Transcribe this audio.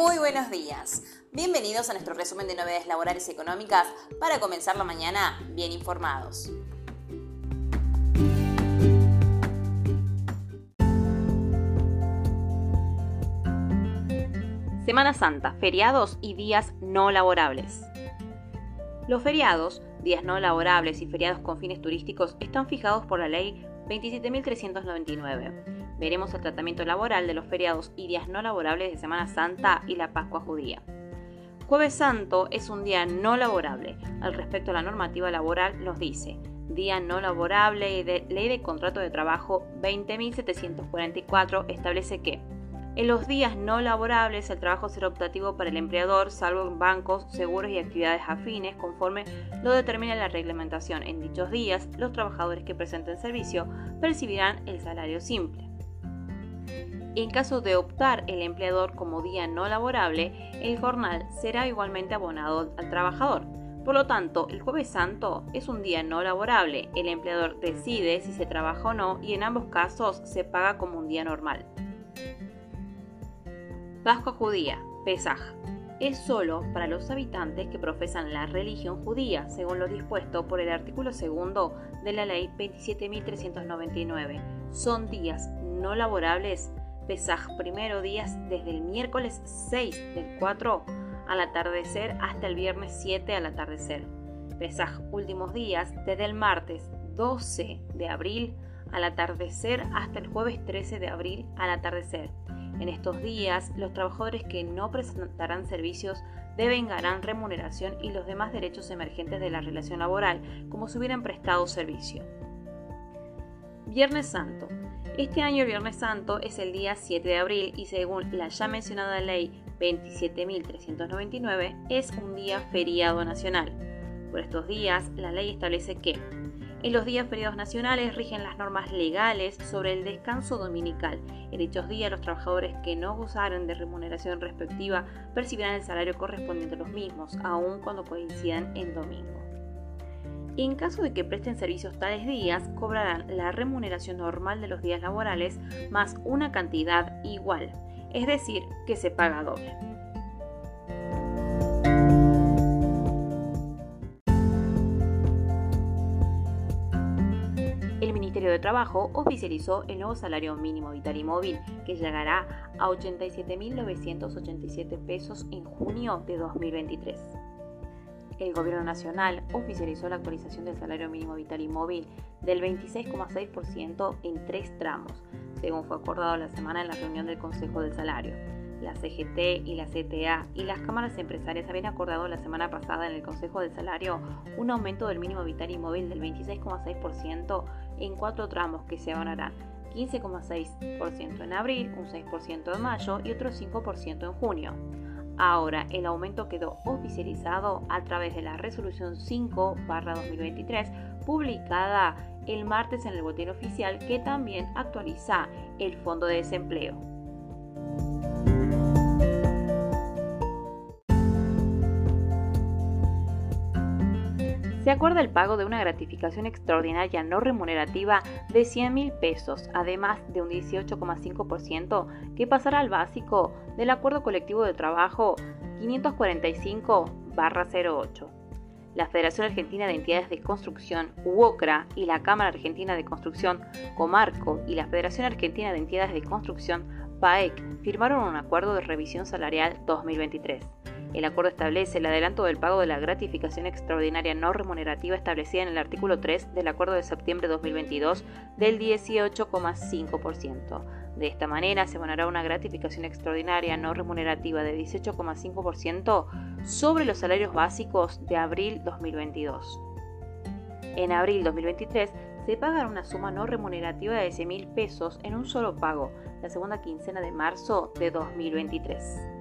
Muy buenos días. Bienvenidos a nuestro resumen de novedades laborales y económicas para comenzar la mañana bien informados. Semana Santa, feriados y días no laborables. Los feriados, días no laborables y feriados con fines turísticos están fijados por la ley 27.399 veremos el tratamiento laboral de los feriados y días no laborables de Semana Santa y la Pascua judía. Jueves Santo es un día no laborable. Al respecto a la normativa laboral nos dice, día no laborable y de Ley de Contrato de Trabajo 20.744 establece que en los días no laborables el trabajo será optativo para el empleador, salvo en bancos, seguros y actividades afines, conforme lo determina la reglamentación. En dichos días, los trabajadores que presenten servicio percibirán el salario simple. En caso de optar el empleador como día no laborable, el jornal será igualmente abonado al trabajador. Por lo tanto, el jueves santo es un día no laborable. El empleador decide si se trabaja o no y en ambos casos se paga como un día normal. Pascua judía, Pesaj. Es solo para los habitantes que profesan la religión judía, según lo dispuesto por el artículo segundo de la ley 27.399. Son días no laborables Pesaj primero días desde el miércoles 6 del 4 al atardecer hasta el viernes 7 al atardecer. Pesaj últimos días desde el martes 12 de abril al atardecer hasta el jueves 13 de abril al atardecer. En estos días, los trabajadores que no presentarán servicios deben ganar remuneración y los demás derechos emergentes de la relación laboral, como si hubieran prestado servicio. Viernes Santo. Este año el Viernes Santo es el día 7 de abril y según la ya mencionada ley 27.399 es un día feriado nacional. Por estos días la ley establece que en los días feriados nacionales rigen las normas legales sobre el descanso dominical. En dichos días los trabajadores que no gozaren de remuneración respectiva percibirán el salario correspondiente a los mismos, aun cuando coincidan en domingo. En caso de que presten servicios tales días, cobrarán la remuneración normal de los días laborales más una cantidad igual, es decir, que se paga doble. Trabajo oficializó el nuevo salario mínimo vital y móvil, que llegará a 87.987 pesos en junio de 2023 el Gobierno Nacional oficializó la actualización del salario mínimo vital y móvil del 26,6% en tres tramos, según fue acordado la semana en la reunión del Consejo del Salario. La CGT y la CTA y las cámaras empresarias habían acordado la semana pasada en el Consejo del Salario un aumento del mínimo vital y móvil del 26,6% en cuatro tramos que se abonarán 15,6% en abril, un 6% en mayo y otro 5% en junio. Ahora, el aumento quedó oficializado a través de la resolución 5-2023 publicada el martes en el boletín oficial que también actualiza el Fondo de Desempleo. Se acuerda el pago de una gratificación extraordinaria no remunerativa de 100 mil pesos, además de un 18,5% que pasará al básico del Acuerdo Colectivo de Trabajo 545-08. La Federación Argentina de Entidades de Construcción, UOCRA, y la Cámara Argentina de Construcción, Comarco, y la Federación Argentina de Entidades de Construcción, PAEC, firmaron un acuerdo de revisión salarial 2023. El acuerdo establece el adelanto del pago de la gratificación extraordinaria no remunerativa establecida en el artículo 3 del acuerdo de septiembre de 2022 del 18,5%. De esta manera se abonará una gratificación extraordinaria no remunerativa de 18,5% sobre los salarios básicos de abril 2022. En abril 2023 se pagará una suma no remunerativa de 10 mil pesos en un solo pago, la segunda quincena de marzo de 2023.